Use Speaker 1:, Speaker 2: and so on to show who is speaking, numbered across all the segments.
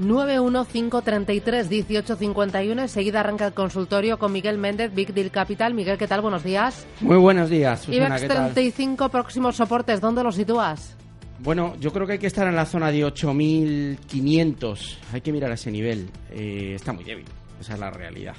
Speaker 1: 915331851. Enseguida arranca el consultorio con Miguel Méndez, Big Deal Capital. Miguel, ¿qué tal? Buenos días.
Speaker 2: Muy buenos días, Susana,
Speaker 1: IBEX
Speaker 2: ¿qué tal?
Speaker 1: 35, próximos soportes, ¿dónde los sitúas?
Speaker 2: Bueno, yo creo que hay que estar en la zona de 8.500. Hay que mirar ese nivel. Eh, está muy débil. Esa es la realidad.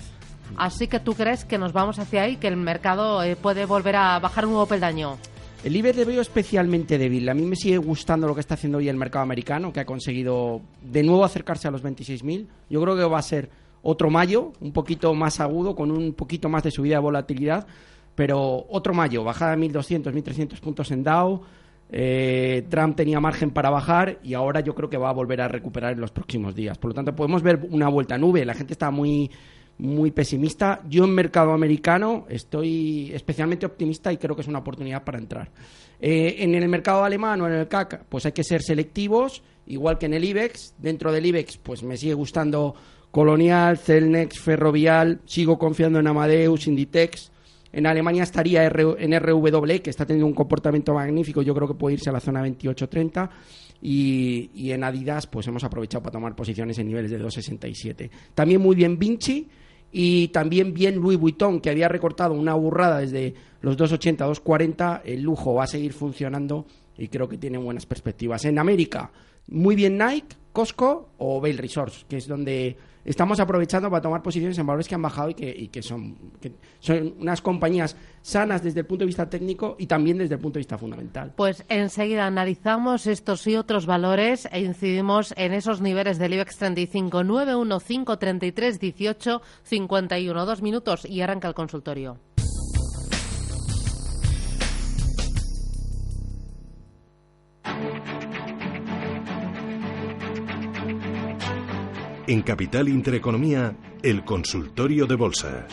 Speaker 1: Así que tú crees que nos vamos hacia ahí, que el mercado eh, puede volver a bajar un nuevo peldaño.
Speaker 2: El IBEX le veo especialmente débil. A mí me sigue gustando lo que está haciendo hoy el mercado americano, que ha conseguido de nuevo acercarse a los 26.000. Yo creo que va a ser otro mayo, un poquito más agudo, con un poquito más de subida de volatilidad, pero otro mayo, bajada de 1.200, 1.300 puntos en Dow. Eh, Trump tenía margen para bajar y ahora yo creo que va a volver a recuperar en los próximos días. Por lo tanto, podemos ver una vuelta a nube. La gente está muy, muy pesimista. Yo en mercado americano estoy especialmente optimista y creo que es una oportunidad para entrar. Eh, en el mercado alemán o en el CAC, pues hay que ser selectivos, igual que en el IBEX. Dentro del IBEX, pues me sigue gustando Colonial, Celnex, Ferrovial. Sigo confiando en Amadeus, Inditex. En Alemania estaría R- en RWE, que está teniendo un comportamiento magnífico. Yo creo que puede irse a la zona 28-30. Y, y en Adidas, pues hemos aprovechado para tomar posiciones en niveles de 2,67. También muy bien Vinci y también bien Louis Vuitton, que había recortado una burrada desde los 2,80 a 2,40. El lujo va a seguir funcionando y creo que tiene buenas perspectivas. En América, muy bien Nike, Costco o Vail Resorts, que es donde estamos aprovechando para tomar posiciones en valores que han bajado y que, son, son unas compañías sanas desde el punto de vista técnico y también desde el punto de vista fundamental.
Speaker 1: Pues enseguida analizamos estos y otros valores e incidimos en esos niveles del IBEX 35, 91533 18 51. Dos minutos y arranca el consultorio.
Speaker 3: En Capital Intereconomía, el consultorio de bolsa.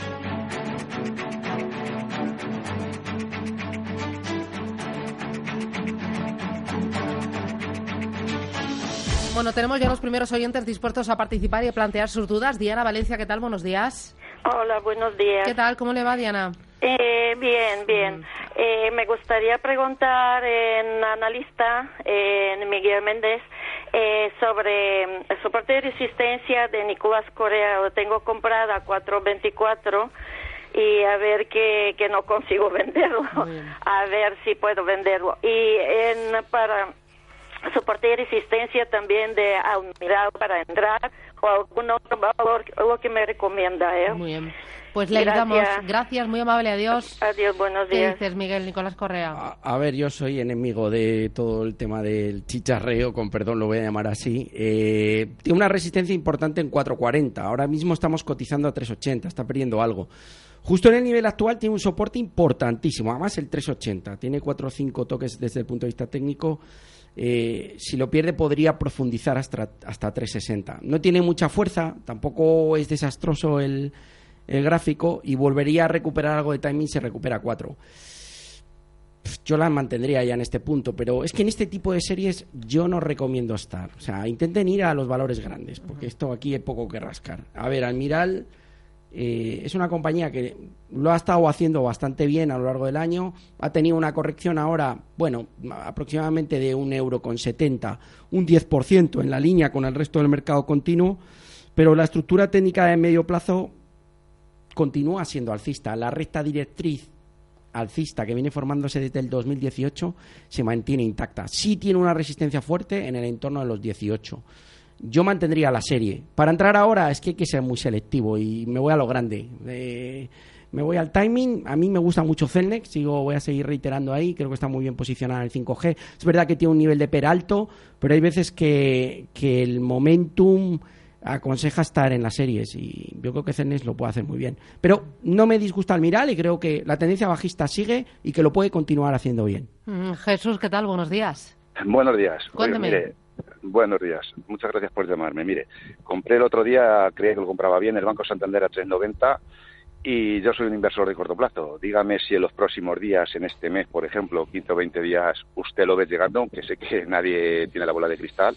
Speaker 1: Bueno, tenemos ya los primeros oyentes dispuestos a participar y a plantear sus dudas. Diana Valencia, ¿qué tal? Buenos días.
Speaker 4: Hola, buenos días.
Speaker 1: ¿Qué tal? ¿Cómo le va, Diana?
Speaker 4: Eh, bien, bien. Eh, me gustaría preguntar en analista, eh, en Miguel Méndez, eh, sobre el soporte de resistencia de Nicolás Correa. Lo tengo comprada a 4.24 y a ver que, que no consigo venderlo. A ver si puedo venderlo. Y en, para soporte de resistencia también de Almirado para entrar o algún otro valor, lo que me recomienda. ¿eh?
Speaker 1: Muy bien. Pues le
Speaker 4: Gracias.
Speaker 1: ayudamos. Gracias, muy amable. Adiós.
Speaker 4: Adiós, buenos
Speaker 1: ¿Qué
Speaker 4: días.
Speaker 1: dices, Miguel Nicolás Correa?
Speaker 2: A, a ver, yo soy enemigo de todo el tema del chicharreo, con perdón lo voy a llamar así. Eh, tiene una resistencia importante en 4.40. Ahora mismo estamos cotizando a 3.80, está perdiendo algo. Justo en el nivel actual tiene un soporte importantísimo, además el 3.80. Tiene 4 o 5 toques desde el punto de vista técnico. Eh, si lo pierde podría profundizar hasta, hasta 3.60. No tiene mucha fuerza, tampoco es desastroso el, el gráfico y volvería a recuperar algo de timing, se recupera 4 yo la mantendría ya en este punto, pero es que en este tipo de series yo no recomiendo estar. O sea, intenten ir a los valores grandes, porque esto aquí hay poco que rascar. A ver, Almiral eh, es una compañía que lo ha estado haciendo bastante bien a lo largo del año. Ha tenido una corrección ahora, bueno, aproximadamente de un euro con 70, un 10% en la línea con el resto del mercado continuo, pero la estructura técnica de medio plazo continúa siendo alcista. La recta directriz alcista que viene formándose desde el 2018 se mantiene intacta. Sí tiene una resistencia fuerte en el entorno de los 18. Yo mantendría la serie. Para entrar ahora es que hay que ser muy selectivo y me voy a lo grande. Eh, me voy al timing. A mí me gusta mucho Celnex. Sigo, voy a seguir reiterando ahí. Creo que está muy bien posicionada en el 5G. Es verdad que tiene un nivel de PER alto, pero hay veces que, que el momentum aconseja estar en las series y yo creo que Celnex lo puede hacer muy bien. Pero no me disgusta Almiral y creo que la tendencia bajista sigue y que lo puede continuar haciendo bien.
Speaker 1: Mm, Jesús, ¿qué tal? Buenos días.
Speaker 5: Buenos días. Oiga, mire, buenos días. Muchas gracias por llamarme. Mire, compré el otro día, creía que lo compraba bien, el Banco Santander a 3.90 y yo soy un inversor de corto plazo. Dígame si en los próximos días, en este mes, por ejemplo, 15 o 20 días, usted lo ve llegando, aunque sé que nadie tiene la bola de cristal.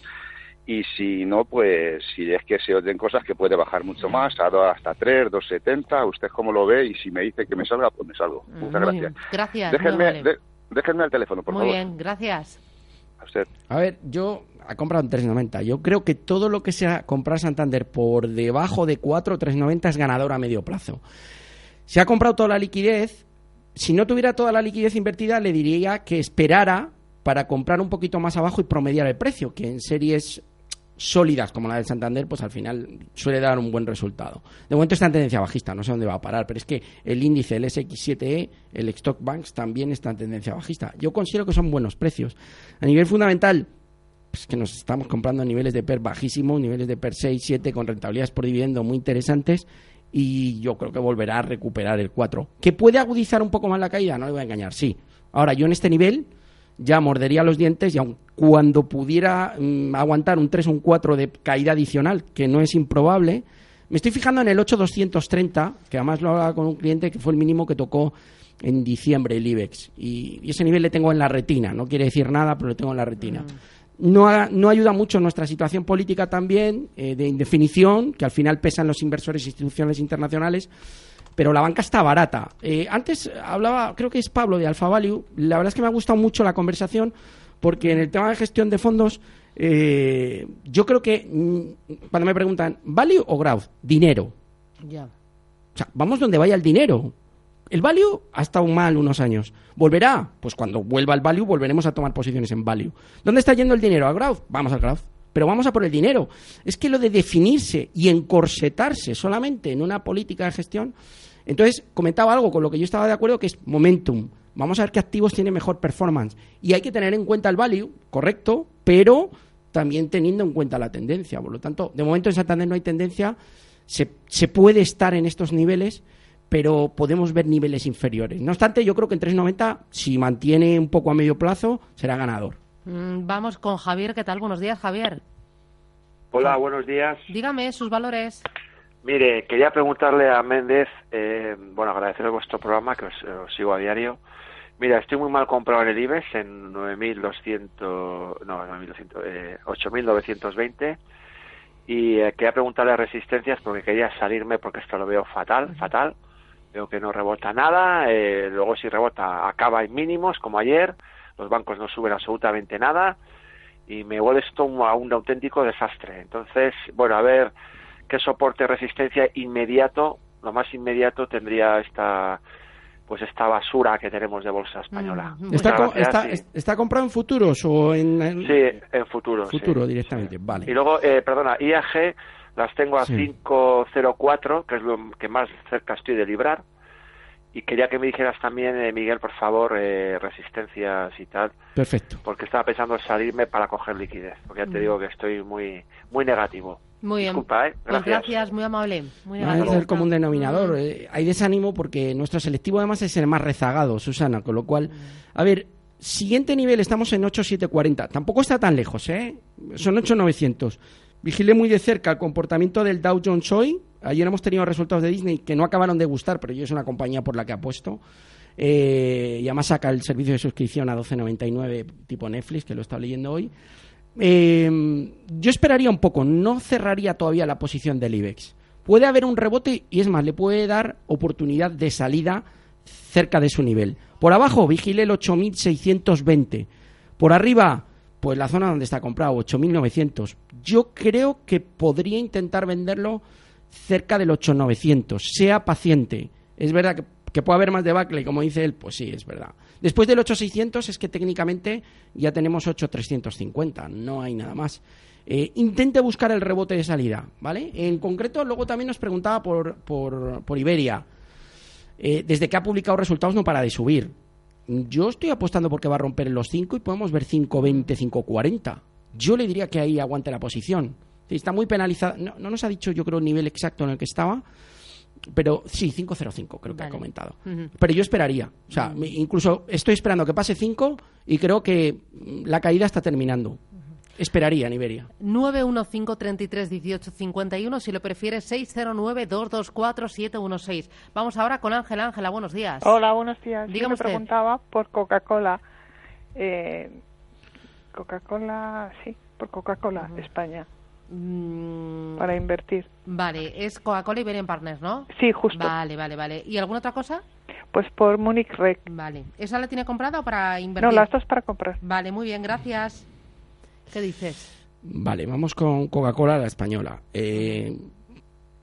Speaker 5: Y si no, pues si es que se oyen cosas que puede bajar mucho más, a do- hasta 3, 2,70, usted cómo lo ve y si me dice que me salga, pues me salgo. Muchas
Speaker 1: Muy
Speaker 5: gracias.
Speaker 1: bien. Gracias. muy
Speaker 5: Déjenme, de- déjenme el teléfono, por
Speaker 1: Muy
Speaker 5: favor.
Speaker 1: bien, gracias.
Speaker 5: A usted.
Speaker 2: A ver, yo ha comprado en 3.90. Yo creo que todo lo que sea comprar Santander por debajo de 4 o 3.90 es ganador a medio plazo. Si ha comprado toda la liquidez, si no tuviera toda la liquidez invertida, le diría que esperara para comprar un poquito más abajo y promediar el precio, que en series sólidas como la del Santander, pues al final suele dar un buen resultado. De momento está en tendencia bajista, no sé dónde va a parar, pero es que el índice, el SX7E, el Stock Banks también está en tendencia bajista. Yo considero que son buenos precios. A nivel fundamental, pues que nos estamos comprando a niveles de PER bajísimos, niveles de PER 6, 7, con rentabilidades por dividendo muy interesantes, y yo creo que volverá a recuperar el 4. ¿Que puede agudizar un poco más la caída? No le voy a engañar, sí. Ahora, yo en este nivel ya mordería los dientes y aun cuando pudiera mm, aguantar un 3 o un 4 de caída adicional, que no es improbable, me estoy fijando en el 8230, que además lo hablaba con un cliente que fue el mínimo que tocó en diciembre el IBEX. Y, y ese nivel le tengo en la retina, no quiere decir nada, pero lo tengo en la retina. No, ha- no ayuda mucho nuestra situación política también, eh, de indefinición, que al final pesan los inversores e instituciones internacionales, pero la banca está barata. Eh, antes hablaba, creo que es Pablo de Alfa Value, la verdad es que me ha gustado mucho la conversación, porque en el tema de gestión de fondos, eh, yo creo que mm, cuando me preguntan, ¿value o growth? Dinero.
Speaker 1: Ya.
Speaker 2: O sea, vamos donde vaya el dinero. El value ha estado mal unos años. ¿Volverá? Pues cuando vuelva el value volveremos a tomar posiciones en value. ¿Dónde está yendo el dinero? ¿Al growth? Vamos al growth. Pero vamos a por el dinero. Es que lo de definirse y encorsetarse solamente en una política de gestión. Entonces, comentaba algo con lo que yo estaba de acuerdo, que es momentum. Vamos a ver qué activos tienen mejor performance. Y hay que tener en cuenta el value, correcto, pero también teniendo en cuenta la tendencia. Por lo tanto, de momento en Santander no hay tendencia. Se, se puede estar en estos niveles, pero podemos ver niveles inferiores. No obstante, yo creo que en 3.90, si mantiene un poco a medio plazo, será ganador.
Speaker 1: Mm, Vamos con Javier. ¿Qué tal? Buenos días, Javier.
Speaker 6: Hola, buenos días.
Speaker 1: Dígame sus valores.
Speaker 6: Mire, quería preguntarle a Méndez, eh, bueno, agradecerle vuestro programa, que os, os sigo a diario. Mira, estoy muy mal comprado en el IBEX, en 9.200, no, 9.200, eh, 8.920. Y eh, quería preguntarle resistencias porque quería salirme porque esto lo veo fatal, fatal. Veo que no rebota nada, eh, luego si rebota acaba en mínimos, como ayer. Los bancos no suben absolutamente nada y me huele esto un- a un auténtico desastre. Entonces, bueno, a ver qué soporte de resistencia inmediato, lo más inmediato tendría esta pues esta basura que tenemos de bolsa española.
Speaker 1: Mm,
Speaker 2: ¿Está, co-
Speaker 6: gracias,
Speaker 2: está,
Speaker 6: y-
Speaker 2: es- está comprado en futuros o en, en-
Speaker 6: sí, en futuro. sí.
Speaker 2: futuro directamente?
Speaker 6: Y
Speaker 2: Vale.
Speaker 6: luego, eh, perdona, IAG las tengo a
Speaker 2: Sí.
Speaker 6: 504, que es lo que más cerca estoy de librar. Y quería que me dijeras también, eh, Miguel, por favor, eh, resistencias y tal,
Speaker 2: Perfecto.
Speaker 6: porque estaba pensando en salirme para coger liquidez, porque ya te
Speaker 1: Mm.
Speaker 6: digo que estoy muy muy negativo.
Speaker 1: Muy bien.
Speaker 6: Disculpa, ¿eh?
Speaker 1: Pues
Speaker 6: Gracias.
Speaker 1: muy amable. Muy amable.
Speaker 2: ese es el común denominador. Eh, hay desánimo porque nuestro selectivo además es el más rezagado, Susana, con lo cual, a ver, siguiente nivel estamos en 8,740. Tampoco está tan lejos, ¿eh? Son 8,900. Vigilé muy de cerca el comportamiento del Dow Jones hoy. Ayer hemos tenido resultados de Disney que no acabaron de gustar, pero yo es una compañía por la que apuesto. Eh, y además saca el servicio de suscripción a 12,99 tipo Netflix, que lo está leyendo hoy. Eh, yo esperaría un poco, no cerraría todavía la posición del IBEX. Puede haber un rebote y es más, le puede dar oportunidad de salida cerca de su nivel. Por abajo, vigile el 8620. Por arriba, pues la zona donde está comprado, 8900. Yo creo que podría intentar venderlo cerca del 8900. Sea paciente. Es verdad que, puede haber más debacle, como dice él, pues sí, es verdad. Después del 8600 es que técnicamente ya tenemos 8350, no hay nada más. Eh, intente buscar el rebote de salida, ¿vale? En concreto, luego también nos preguntaba por, por, por Iberia. Eh, desde que ha publicado resultados no para de subir. Yo estoy apostando porque va a romper en los 5 y podemos ver 5.20, 5.40. Yo le diría que ahí aguante la posición. Está muy penalizada. No, no nos ha dicho, yo creo, el nivel exacto en el que estaba. Pero sí, 5.05 creo que ha comentado. Pero yo esperaría. O sea, incluso estoy esperando que pase 5 y creo que la caída está terminando. Esperaría en Iberia.
Speaker 1: 915 33 18 51, si lo prefieres 609 224 716. Vamos ahora con Ángela. Ángela, buenos días.
Speaker 7: Hola, buenos días. Yo
Speaker 1: Dígame
Speaker 7: me
Speaker 1: usted.
Speaker 7: preguntaba por Coca-Cola. Eh, Coca-Cola, sí, por Coca-Cola, España,
Speaker 1: Mm,
Speaker 7: para invertir.
Speaker 1: Vale, es Coca-Cola y Iberian Partners, ¿no?
Speaker 7: Sí, justo.
Speaker 1: Vale, vale, vale. ¿Y alguna otra cosa?
Speaker 7: Pues por Munich Rec.
Speaker 1: Vale. ¿Esa la tiene comprada o para invertir?
Speaker 7: No, las dos para comprar.
Speaker 1: Vale, muy bien, gracias. ¿Qué dices?
Speaker 2: Vale, vamos con Coca-Cola, la española. Eh,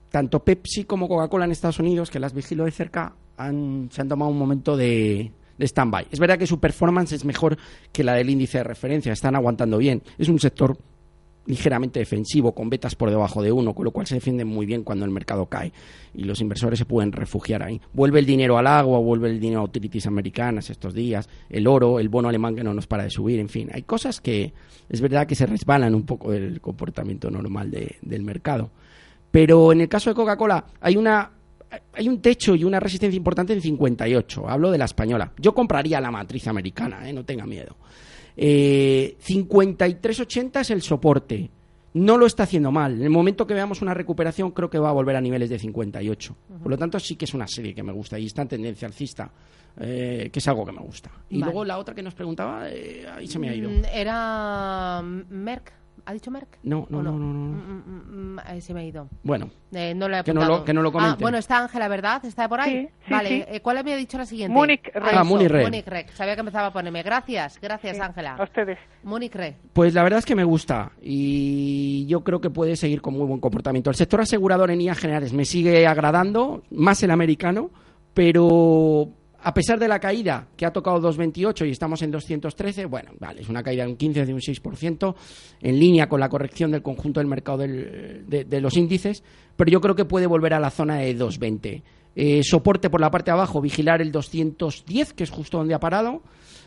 Speaker 2: tanto Pepsi como Coca-Cola en Estados Unidos, que las vigilo de cerca, han, se han tomado un momento de, de stand-by. Es verdad que su performance es mejor que la del índice de referencia, están aguantando bien. Es un sector ligeramente defensivo, con betas por debajo de uno, con lo cual se defienden muy bien cuando el mercado cae y los inversores se pueden refugiar ahí. Vuelve el dinero al agua, vuelve el dinero a utilities americanas estos días, el oro, el bono alemán que no nos para de subir, en fin, hay cosas que es verdad que se resbalan un poco del comportamiento normal de- del mercado. Pero en el caso de Coca-Cola hay una hay un techo y una resistencia importante en 58. Hablo de la española. Yo compraría la matriz americana, ¿eh? no tenga miedo. Eh, 53.80 es el soporte. No lo está haciendo mal. En el momento que veamos una recuperación, creo que va a volver a niveles de 58. Por lo tanto, sí que es una serie que me gusta y está en tendencia alcista, eh, que es algo que me gusta. Y
Speaker 1: Vale.
Speaker 2: luego la otra que nos preguntaba, eh, ahí se me ha ido.
Speaker 1: Mm, Era Merck. ¿Ha dicho Merck?
Speaker 2: No, no,
Speaker 1: ¿O
Speaker 2: no, no, no.
Speaker 1: Mm, mm, mm, ahí se me ha ido.
Speaker 2: Bueno,
Speaker 1: Eh, no lo he
Speaker 2: Que no lo- que no lo
Speaker 1: Ah,
Speaker 2: comente.
Speaker 1: bueno, está Ángela, ¿verdad? ¿Está por ahí?
Speaker 7: Sí, sí,
Speaker 1: vale,
Speaker 7: sí.
Speaker 1: eh, ¿cuál había dicho la siguiente?
Speaker 7: Múnich Rec.
Speaker 1: Ah,
Speaker 2: Ah, Múnich Rec.
Speaker 1: Múnich Rec. Sabía que empezaba a ponerme. Gracias, gracias,
Speaker 7: Sí,
Speaker 1: Ángela.
Speaker 7: A ustedes.
Speaker 1: Múnich Rec.
Speaker 2: Pues la verdad es que me gusta y yo creo que puede seguir con muy buen comportamiento. El sector asegurador en líneas generales me sigue agradando, más el americano, pero a pesar de la caída que ha tocado 2,28 y estamos en 213, bueno, vale, es una caída de un 15, de un 6%, en línea con la corrección del conjunto del mercado de, los índices, pero yo creo que puede volver a la zona de 2,20. Eh, soporte por la parte de abajo, vigilar el 210, que es justo donde ha parado,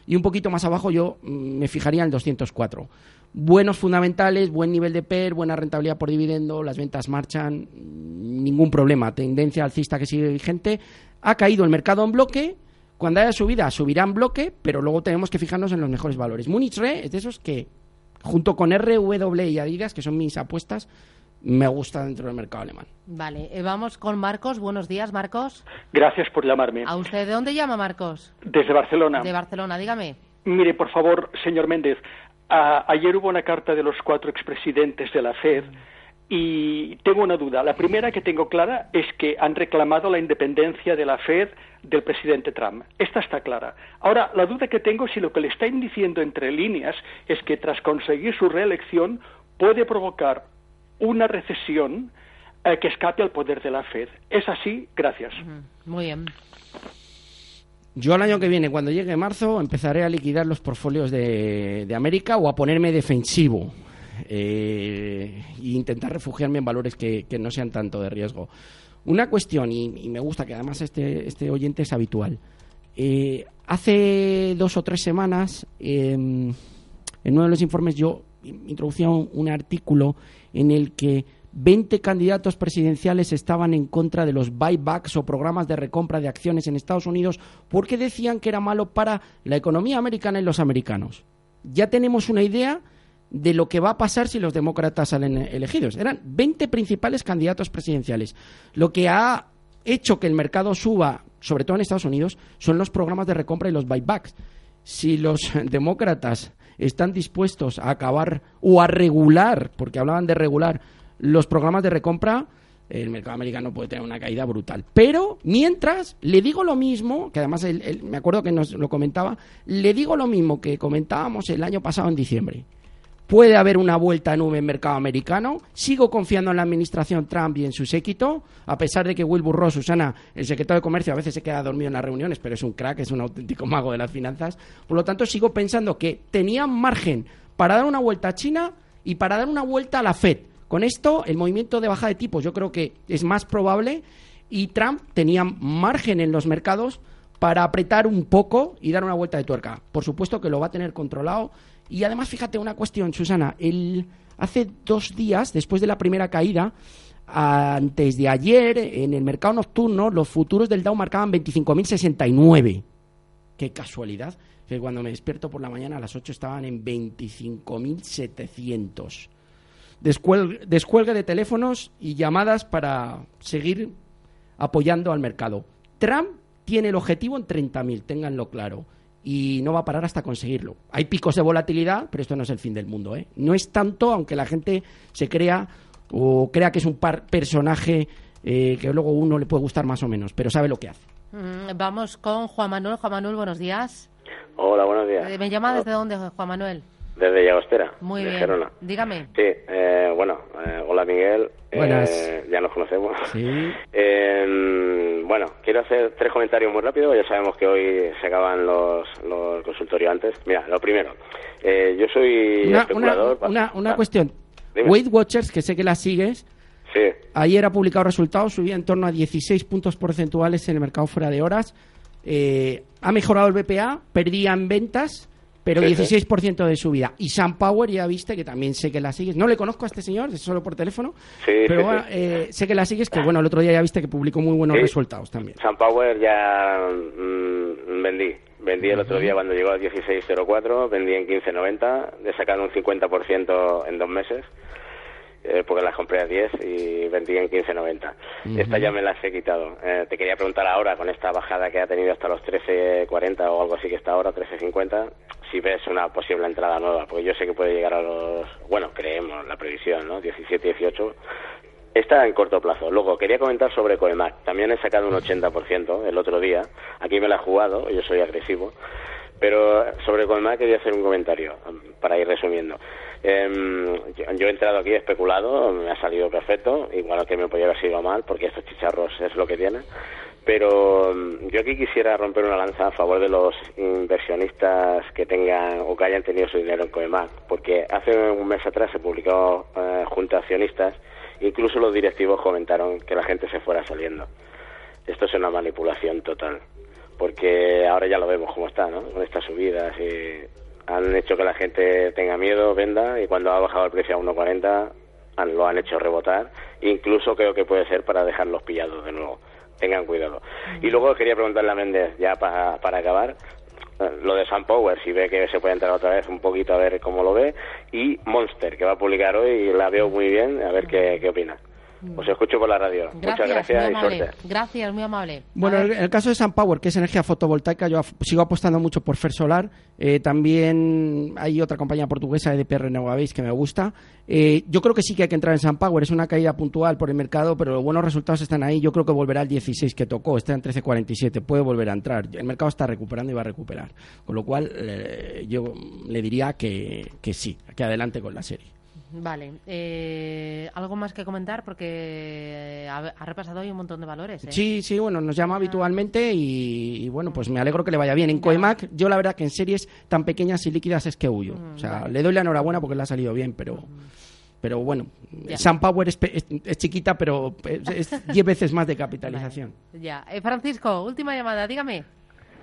Speaker 2: y un poquito más abajo yo mm, me fijaría en el 204. Buenos fundamentales, buen nivel de PER, buena rentabilidad por dividendo, las ventas marchan, ningún problema, tendencia alcista que sigue vigente. Ha caído el mercado en bloque, cuando haya subida subirá en bloque, pero luego tenemos que fijarnos en los mejores valores. Munich Re es de esos que, junto con RW y Adidas, que son mis apuestas, me gusta dentro del mercado alemán.
Speaker 1: Vale, eh, vamos con Marcos. Buenos días, Marcos.
Speaker 8: Gracias por llamarme.
Speaker 1: ¿A usted de dónde llama, Marcos?
Speaker 8: Desde Barcelona.
Speaker 1: De Barcelona, dígame.
Speaker 8: Mire, por favor, señor Méndez, a- ayer hubo una carta de los cuatro expresidentes de la FED y tengo una duda. La primera que tengo clara es que han reclamado la independencia de la FED del presidente Trump. Esta está clara. Ahora, la duda que tengo es si lo que le están diciendo entre líneas es que tras conseguir su reelección puede provocar una recesión eh, que escape al poder de la FED. ¿Es así? Gracias.
Speaker 1: Muy bien.
Speaker 2: Yo el año que viene, cuando llegue marzo, empezaré a liquidar los portfolios de, de América o a ponerme defensivo e intentar refugiarme en valores que, no sean tanto de riesgo. Una cuestión, y, me gusta que además este, este oyente es habitual. Eh, hace dos o tres semanas, eh, en uno de los informes yo introducía un, un artículo en el que 20 candidatos presidenciales estaban en contra de los buybacks o programas de recompra de acciones en Estados Unidos porque decían que era malo para la economía americana y los americanos. Ya tenemos una idea de lo que va a pasar si los demócratas salen elegidos. Eran 20 principales candidatos presidenciales. Lo que ha hecho que el mercado suba, sobre todo en Estados Unidos, son los programas de recompra y los buybacks. Si los demócratas están dispuestos a acabar o a regular, porque hablaban de regular, los programas de recompra, el mercado americano puede tener una caída brutal. Pero mientras, le digo lo mismo, que además me acuerdo que nos lo comentaba, le digo lo mismo que comentábamos el año pasado en diciembre. Puede haber una vuelta en nube en mercado americano. Sigo confiando en la administración Trump y en su séquito, a pesar de que Wilbur Ross, Susana, el secretario de Comercio, a veces se queda dormido en las reuniones, pero es un crack, es un auténtico mago de las finanzas. Por lo tanto, sigo pensando que tenían margen para dar una vuelta a China y para dar una vuelta a la Fed. Con esto, el movimiento de baja de tipos yo creo que es más probable y Trump tenía margen en los mercados para apretar un poco y dar una vuelta de tuerca. Por supuesto que lo va a tener controlado. Y además, fíjate una cuestión, Susana. El, hace dos días, después de la primera caída, antes de ayer, en el mercado nocturno, los futuros del Dow marcaban 25.069. Qué casualidad. Que cuando me despierto por la mañana a las 8 estaban en 25.700. Descuelgue, descuelgue de teléfonos y llamadas para seguir apoyando al mercado. Trump tiene el objetivo en 30.000, ténganlo claro. Y no va a parar hasta conseguirlo. Hay picos de volatilidad, pero esto no es el fin del mundo. ¿eh? No es tanto, aunque la gente se crea o crea que es un par- personaje eh, que luego uno le puede gustar más o menos, pero sabe lo que hace.
Speaker 1: Mm, Vamos con Juan Manuel. Juan Manuel, buenos días.
Speaker 9: Hola, buenos días.
Speaker 1: Eh, ¿Me llama desde dónde, Juan Manuel?
Speaker 9: Desde Llagostera,
Speaker 1: Muy
Speaker 9: de
Speaker 1: bien.
Speaker 9: Gerona.
Speaker 1: Dígame.
Speaker 9: Sí, eh, bueno, eh, hola Miguel. Eh,
Speaker 2: Buenas.
Speaker 9: ya nos conocemos.
Speaker 2: Sí.
Speaker 9: Bueno, quiero hacer tres comentarios muy rápidos. Ya sabemos que hoy se acaban los, los consultorios antes. Mira, lo primero, eh, yo soy
Speaker 2: Una, una,
Speaker 9: especulador.
Speaker 2: una, una
Speaker 9: Ah,
Speaker 2: cuestión.
Speaker 9: Dime.
Speaker 2: Weight Watchers, que sé que la sigues,
Speaker 9: Sí,
Speaker 2: ayer ha publicado resultados, subía en torno a 16 puntos porcentuales en el mercado fuera de horas. Eh, ha mejorado el BPA, perdía en ventas, pero
Speaker 9: Sí, sí.
Speaker 2: 16% de subida. Y Sam Power, ya viste, que también sé que la sigues. No le conozco a este señor, solo por teléfono.
Speaker 9: Sí,
Speaker 2: pero bueno, eh, sé que la sigues, que bueno, el otro día ya viste que publicó muy buenos resultados también.
Speaker 9: Sunpower ya mm, vendí. Vendí el otro día cuando llegó a 16.04, vendí en 15.90, he sacado un 50% en dos meses, eh, porque las compré a 10 y vendí en 15.90. Esta ya me las he quitado. Eh, te quería preguntar ahora, con esta bajada que ha tenido hasta los 13.40 o algo así que está ahora, 13.50, si ves una posible entrada nueva, porque yo sé que puede llegar a los, bueno, creemos la previsión, ¿no? 17, 18. Está en corto plazo. Luego, quería comentar sobre Coemac. También he sacado un 80% el otro día. Aquí me la he jugado, yo soy agresivo. Pero sobre Coemac quería hacer un comentario mm, para ir resumiendo. Em, yo, he entrado aquí especulado, me ha salido perfecto, igual que me podía haber sido mal, porque estos chicharros es lo que tienen. Pero mm, yo aquí quisiera romper una lanza a favor de los inversionistas que tengan o que hayan tenido su dinero en Coemac, porque hace un mes atrás se publicó eh, junto a accionistas, incluso los directivos comentaron que la gente se fuera saliendo. Esto es una manipulación total, porque ahora ya lo vemos cómo está, ¿no? Con estas subidas y han hecho que la gente tenga miedo, venda y cuando ha bajado el precio a 1.40 han- lo han hecho rebotar. Incluso creo que puede ser para dejarlos pillados de nuevo. Tengan cuidado. Y luego quería preguntarle a Méndez, ya pa- para acabar, eh, lo de Sun Power, si ve que se puede entrar otra vez un poquito a ver cómo lo ve. Y Monster, que va a publicar hoy la veo muy bien, a ver qué, qué opina. Os escucho por la radio. Muchas gracias
Speaker 1: muy
Speaker 9: y
Speaker 1: amable.
Speaker 9: suerte.
Speaker 1: Gracias, muy amable.
Speaker 2: Bueno, el caso de Sun Power, que es energía fotovoltaica, yo sigo apostando mucho por Fer Solar. Eh, también hay otra compañía portuguesa, EDP Renovables, que me gusta. Eh, yo creo que sí que hay que entrar en Sun Power. Es una caída puntual por el mercado, pero los buenos resultados están ahí. Yo creo que volverá al 16 que tocó. Está en 13.47. Puede volver a entrar. El mercado está recuperando y va a recuperar. Con lo cual, eh, yo le diría que, que sí, que adelante con la serie.
Speaker 1: Vale. eh, ¿Algo más que comentar? Porque ha, ha repasado hoy un montón de valores. ¿eh?
Speaker 2: Sí, sí, bueno, nos llama habitualmente y, y, bueno, pues me alegro que le vaya bien. En Coemac, yo la verdad que en series tan pequeñas y líquidas es que huyo. O sea, le doy la enhorabuena porque le ha salido bien, pero... Pero bueno,
Speaker 1: Ya.
Speaker 2: Sun Power es, pe- es- es chiquita, pero es, es 10 veces más de capitalización.
Speaker 1: Ya. Eh, Francisco, última llamada, dígame.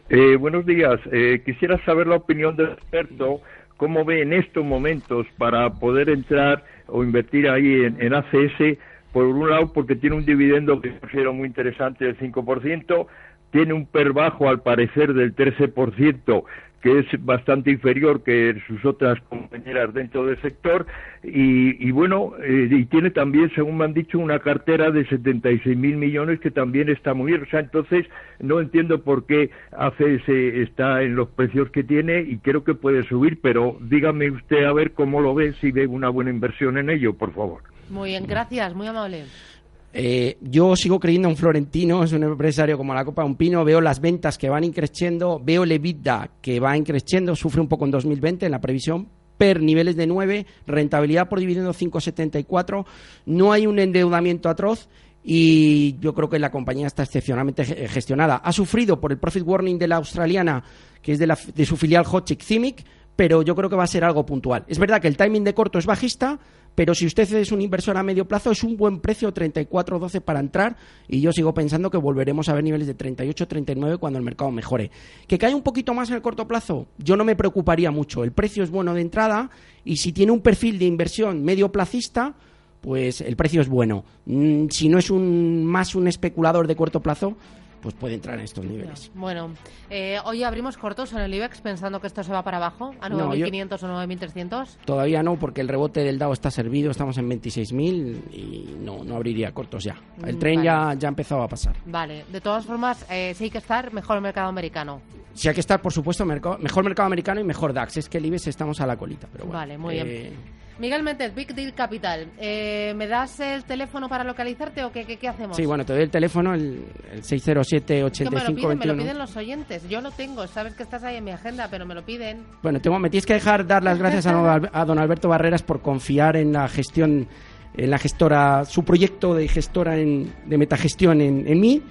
Speaker 10: Eh, buenos días. Eh, quisiera saber la opinión del experto. ¿Cómo ve en estos momentos para poder entrar o invertir ahí en, ACS? Por un lado, porque tiene un dividendo que considero muy interesante del 5%, tiene un PER bajo al parecer del 13%, que es bastante inferior que sus otras compañeras dentro del sector, y, y bueno, eh, y tiene también, según me han dicho, una cartera de 76 mil millones que también está muy bien. O sea, entonces no entiendo por qué ACS está en los precios que tiene y creo que puede subir, pero dígame usted a ver cómo lo ve, si ve una buena inversión en ello, por favor.
Speaker 1: Muy bien, gracias, muy amable.
Speaker 2: Eh, yo sigo creyendo en Florentino, es un empresario como la Copa de un Pino, veo las ventas que van increciendo, veo el EBITDA que va increciendo, sufre un poco en 2020 en la previsión, per niveles de 9, rentabilidad por dividendo 5,74, no hay un endeudamiento atroz y yo creo que la compañía está excepcionalmente ge- gestionada. Ha sufrido por el profit warning de la australiana, que es de, la- de su filial Hotchkiss Cimic, pero yo creo que va a ser algo puntual. Es verdad que el timing de corto es bajista, pero si usted es un inversor a medio plazo es un buen precio 34.12 para entrar y yo sigo pensando que volveremos a ver niveles de 38-39 cuando el mercado mejore. Que cae un poquito más en el corto plazo, yo no me preocuparía mucho. El precio es bueno de entrada y si tiene un perfil de inversión medio placista, pues el precio es bueno. Mm, Si no es un más un especulador de corto plazo, pues puede entrar en estos niveles.
Speaker 1: Bueno, eh, hoy abrimos cortos en el IBEX pensando que esto se va para abajo, a
Speaker 2: No, yo-
Speaker 1: 9.500 o 9.300.
Speaker 2: Todavía no, porque el rebote del DAO está servido, estamos en 26.000 y no, no abriría cortos ya. El
Speaker 1: Mm,
Speaker 2: tren
Speaker 1: vale.
Speaker 2: ya, ya ha empezado a pasar.
Speaker 1: Vale, de todas formas, eh, sí hay que estar mejor el mercado americano.
Speaker 2: Si hay que estar, por supuesto, mercado- mejor mercado americano y mejor DAX. Es que el IBEX estamos a la colita. Pero bueno,
Speaker 1: Vale, muy
Speaker 2: eh,
Speaker 1: bien. Miguel Méndez, Big Deal Capital. Eh, ¿Me das el teléfono para localizarte o qué, qué, qué hacemos?
Speaker 2: Sí, bueno, te doy el teléfono, el, el 607
Speaker 1: Es que me lo,
Speaker 2: 85
Speaker 1: piden, me lo
Speaker 2: 21.
Speaker 1: piden los oyentes. Yo lo tengo, sabes que estás ahí en mi agenda, pero me lo piden.
Speaker 2: Bueno, tengo, me tienes que dejar dar las gracias a, a don Alberto Barreras por confiar en la gestión, en la gestora, su proyecto de gestora en- de metagestión en, en mí.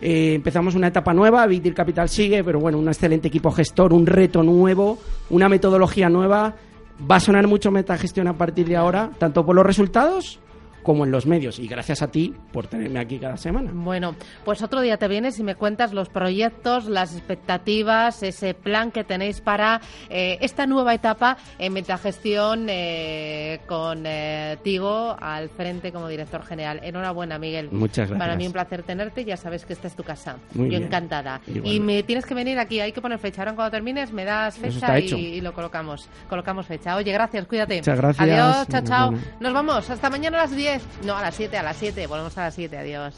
Speaker 2: Eh, empezamos una etapa nueva, Big Deal Capital sigue, pero bueno, un excelente equipo gestor, un reto nuevo, una metodología nueva. Va a sonar mucho metagestión a partir de ahora, tanto por los resultados como en los medios. Y gracias a ti por tenerme aquí cada semana.
Speaker 1: Bueno, pues otro día te vienes y me cuentas los proyectos, las expectativas, ese plan que tenéis para eh, esta nueva etapa en metagestión eh, con eh, Tigo al frente como director general. Enhorabuena, Miguel.
Speaker 2: Muchas gracias.
Speaker 1: Para mí un placer tenerte, ya sabes que esta es tu casa.
Speaker 2: Muy
Speaker 1: Yo
Speaker 2: bien.
Speaker 1: encantada.
Speaker 2: Igualmente.
Speaker 1: Y me tienes que venir aquí, hay que poner fecha. Ahora cuando termines me das fecha y, y lo colocamos. Colocamos fecha. Oye, gracias, cuídate.
Speaker 2: Muchas gracias.
Speaker 1: Adiós, chao, chao. Nos vamos, hasta mañana a las 10. No, a las 7, a las 7. Volvemos a las 7, adiós.